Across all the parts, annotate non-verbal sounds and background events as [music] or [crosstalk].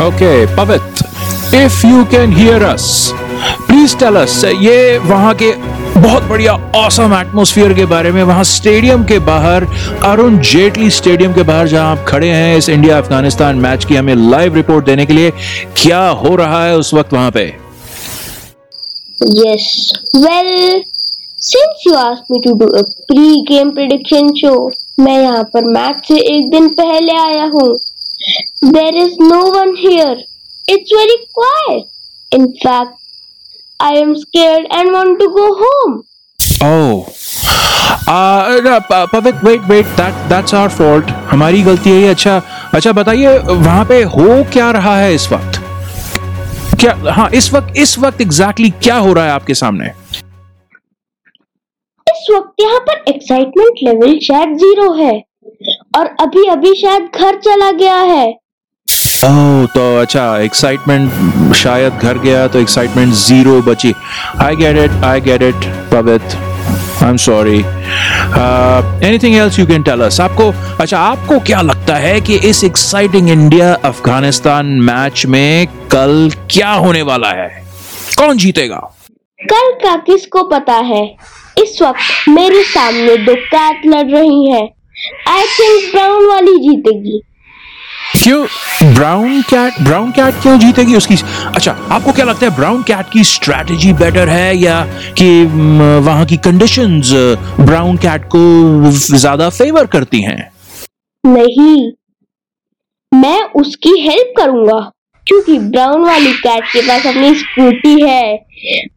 Okay, Pavit, if you can hear us, please tell us ये वहाँ के बहुत बढ़िया औसम एटमोस्फियर के बारे में वहाँ स्टेडियम के बाहर अरुण जेटली स्टेडियम के बाहर जहाँ आप खड़े हैं इस इंडिया अफ़गानिस्तान मैच की हमें लाइव रिपोर्ट देने के लिए क्या हो रहा है उस वक्त वहाँ पे Yes. Well, since you asked me to do a pre-game prediction show, मैं यहाँ पर मैच से एक दिन पहले आया हूँ There is no one here. It's very quiet. In fact, I am scared and want to go home. Oh. Uh, no, Pa- Pavit, wait, wait, that that's our fault. हमारी गलती है ये अच्छा अच्छा बताइए वहाँ पे हो क्या रहा है इस वक्त क्या हाँ इस वक्त इस वक्त एग्जैक्टली exactly क्या हो रहा है आपके सामने इस वक्त यहाँ पर एक्साइटमेंट लेवल शायद ज़ीरो है। और अभी अभी शायद घर चला गया है। ओह तो अच्छा एक्साइटमेंट शायद घर गया तो एक्साइटमेंट ज़ीरो बची। I get it I get it Pavit I am sorry anything else you can tell us आपको अच्छा आपको क्या लगता है कि इस एक्साइटिंग इंडिया अफ़गानिस्तान मैच में कल क्या होने वाला है? कौन जीतेगा? कल का किसको पता है? इस वक्त मेरे सामने दो कैट लड़ रही हैं। आई थिंक ब्राउन वाली जीतेगी। क्यों? ब्राउन कैट ब्राउन कैट क्यों जीतेगी उसकी? अच्छा आपको क्या लगता है ब्राउन कैट की स्ट्रैटेजी बेटर है या कि वहाँ की कंडीशंस ब्राउन कैट को ज़्यादा फेवर करती हैं? नहीं। मैं उसकी हेल्प करूँगा क्योंकि ब्राउन वाली कैट के पास अपनी स्कूटी है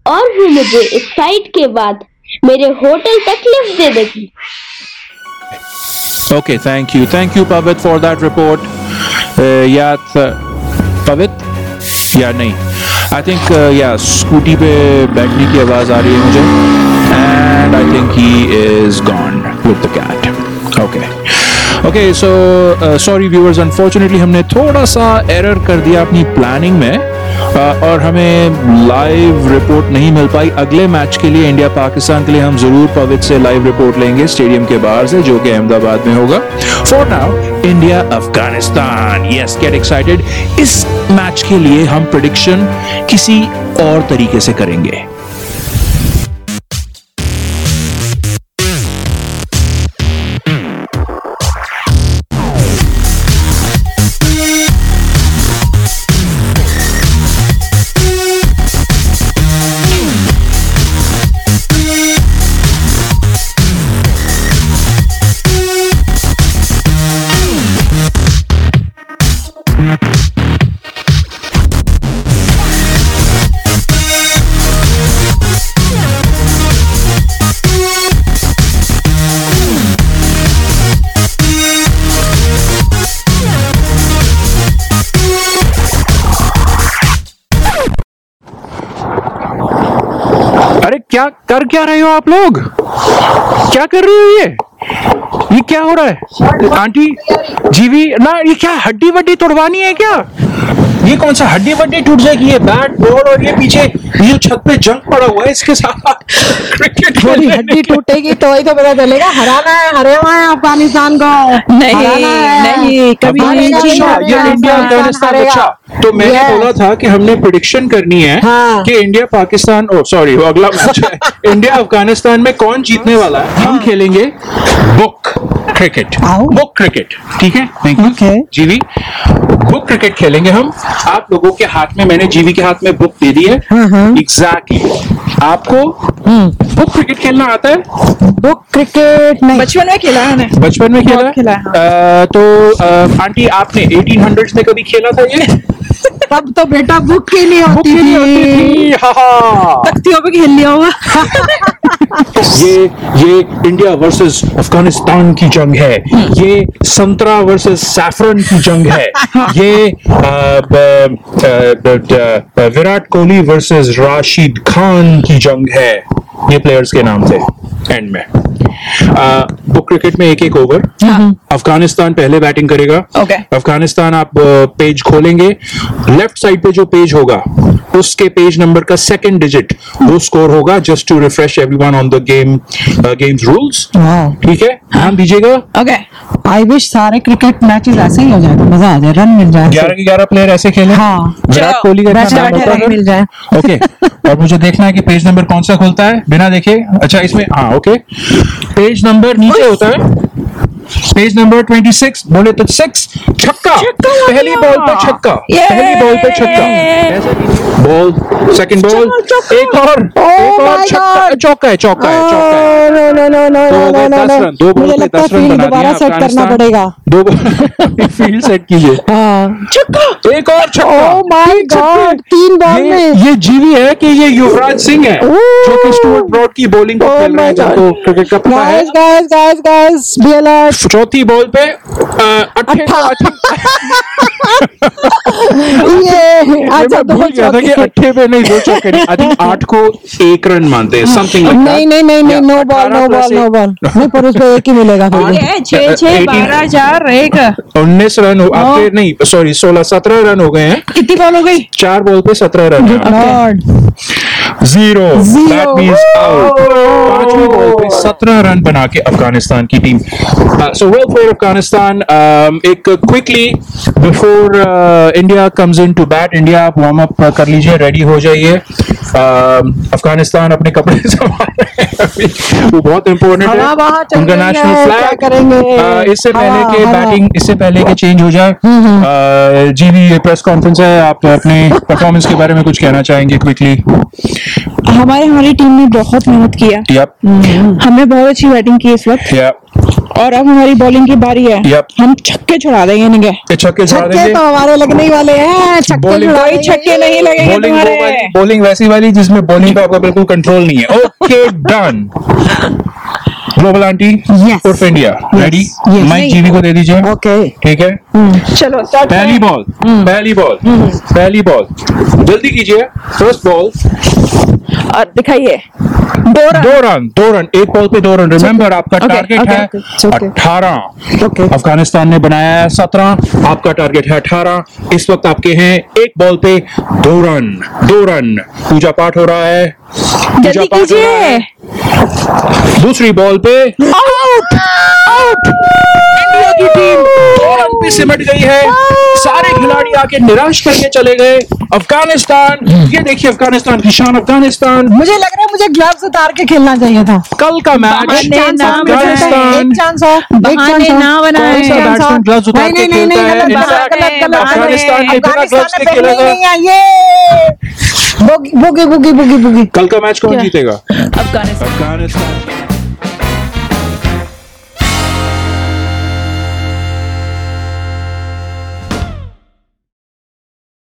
और वो मुझे इस फाइट के बाद मेरे होटल तक लिफ्ट दे देगी you. Thank you, Pavit, for that report. Uh, yeah, th- Pavit? या नहीं आई थिंक या स्कूटी पे बैठने की आवाज़ आ रही है मुझे and I think he is gone with the cat okay okay so sorry viewers unfortunately हमने थोड़ा सा एरर कर दिया अपनी प्लानिंग में और हमें लाइव रिपोर्ट नहीं मिल पाई। अगले मैच के लिए इंडिया पाकिस्तान के लिए हम ज़रूर पवित से लाइव रिपोर्ट लेंगे स्टेडियम के बाहर से, जो कि अहमदाबाद में होगा। For now India Afghanistan yes get excited इस मैच के लिए हम प्रडिक्शन किसी और तरीके से करेंगे। क्या कर क्या रहे हो आप लोग? क्या कर रहे हो ये? क्या हो रहा है? आंटी जीवी ना ये क्या हड्डी वड्डी तोड़वानी है क्या? ये कौन सा हड्डी वड्डी टूट जाएगी? ये बैट बॉल और ये पीछे ये छत पे जंग पड़ा हुआ है इसके साथ क्रिकेट थोड़ी हड्डी टूटेगी तो ही तो पता चलेगा। हराना है हरेवा है अफ़गानिस्तान को। नहीं, नहीं, कभी ये इंडिया अफ़गानिस्तान अच्छा तो मैंने बोला था कि हमने प्रिडिक्शन करनी है हाँ। कि इंडिया पाकिस्तान ओ सॉरी अगला मैच है। [laughs] इंडिया अफ़गानिस्तान में कौन जीतने वाला है? हम खेलेंगे बुक। क्रिकेट। आओ। बुक क्रिकेट ठीक है? Thank you Okay. Jeevi book cricket खेलेंगे हम। आप लोगों के हाथ में मैंने जीवी के हाथ में बुक दे दी है। एग्जैक्टली आपको बुक क्रिकेट खेलना आता है? बुक क्रिकेट नहीं। बचपन में खेला है मैंने। बचपन में खेला बहुत खेला है, तो अ, आंटी आपने 1800s में कभी खेला था ये? तब तो बेटा बुक की नहीं बुक होती थी। थी हाँ, हाँ। तख्तियों पे खेल लिया होगा। [laughs] ये ये इंडिया वर्सेस अफ़गानिस्तान की जंग है। ये संतरा वर्सेस सैफरन की जंग है। ये विराट कोहली वर्सेस राशिद खान की जंग है। ये प्लेयर्स के नाम थे। एंड में। वो क्रिकेट में एक एक ओवर अफ़गानिस्तान पहले बैटिंग करेगा। Okay. अफ़गानिस्तान आप पेज खोलेंगे। लेफ़्ट साइड पे जो पेज होगा उसके पेज नंबर का सेकंड डिजिट वो स्कोर होगा just to refresh everyone on the game games rules ठीक है? ध्यान दीजिएगा। ओके आई विश सारे क्रिकेट मैचेस ऐसे ही हो जाए तो मज़ा आ जाए रन मिल जाए। ग्यारह के ग्यारह प्लेयर ऐसे खेले। हाँ। विराट कोहली का नाम है। मिल जाए। ओके [laughs] और मुझे देखना है कि पेज नंबर कौन सा खुलता है। बिना देखे अच्छा इसमें हाँ ओके पेज नंबर नीचे होता है। पेज नंबर 26 बोले तो सिक्स छक्का पहली बॉल पे छक्का पहली बॉल पे छक्का बॉल सेकंड बॉल एक और एक और छक्का चौका है चौका है चौका है no no no no no no no दो बॉल पे लगता है दस रन बना दोबारा सेट करना पड़ेगा। दो बॉल फ़ील्ड सेट कीजिए। हाँ। छक्का एक और छक्का Oh my तीन तीन बॉल में। ये जीवी है कि ये युवराज सिंह है जो कि स्टुअर्ट ब्रॉड की बॉलिंग को Oh खेल रहे हैं जिनको क्रिकेट का पता है। Guys guys guys guys be alert चौथी बॉल पे अट्ठे ये ये अच्छा भूल गया था कि अट्ठे पे नहीं दो चौके नहीं। आई थिंक आठ को एक रन मानते हैं समथिंग लाइक नहीं नहीं नहीं नहीं no ball no ball no ball नहीं पर उस पे एक ही मिलेगा छह छह 18 बारह चार एक उन्नीस रन हो आपके नहीं सॉरी सोलह सत्रह रन हो गए हैं। कितनी बॉल हो गई? चार बॉल पे सत्रह रन ज़ीरो पांचवी बॉल पे सत्रह रन बना के अफ़गानिस्तान की team so well for Afghanistan. एक quickly before India comes in to bat India आप वार्म अप कर लीजिए रेडी हो जाइए. Um, अफ़गानिस्तान अपने कपड़े। [laughs] वो बहुत इंपॉर्टेंट है। उनका नेशनल फ्लैग करेंगे? इससे पहले के बैटिंग इससे पहले के चेंज हो जाए जी भी ये प्रेस कॉन्फ्रेंस है। आप अपने परफॉर्मेंस के बारे में कुछ कहना चाहेंगे क्विकली हमारे हमारी टीम ने बहुत मेहनत किया। यप हमने बहुत अच्छी बैटिंग की इस वक्त। और अब हमारी बॉलिंग की बारी है। Yep. हम छक्के छुड़ा देंगे इनके छक्के छक्के तो हमारे लगने ही वाले हैं छक्के Bowling- छुड़ा कोई देंगे। छक्के नहीं लगेंगे बॉलिंग तुम्हारे। वाली बॉलिंग वैसी वाली जिसमें बॉलिंग पे आपका बिल्कुल कंट्रोल नहीं है। Okay done global aunty Yes. उर्फ़ इंडिया रेडी माइक जीवी को दे दीजिए। ओके ठीक है? चलो start पहली बॉल पहली बॉल पहली बॉल जल्दी कीजिए। फ़र्स्ट बॉल और दिखाइए। दो रन दो रन दो रन एक बॉल पे दो रन रिमेंबर आपका टारगेट है. अठारह। अफ़गानिस्तान ने बनाया है सत्रह। आपका टारगेट है अठारह। इस वक्त आपके हैं एक बॉल पे दो रन दो रन पूजा पाठ हो रहा है। पूजा जल्दी पाठ हो रहा कीजिए है। दूसरी बॉल पे आउट आउट इंडिया की टीम दो रन पे सिमट गई है। सारे खिलाड़ी आके निराश करके चले गए। अफ़गानिस्तान। ये देखिए अफ़गानिस्तान की शान अफ़गानिस्तान। मुझे लग रहा है मुझे ग्लव्स उतार के खेलना चाहिए था। कल का मैच है? अफ़गानिस्तान कल का मैच कौन जीतेगा? अफ़गानिस्तान। अफ़गानिस्तान।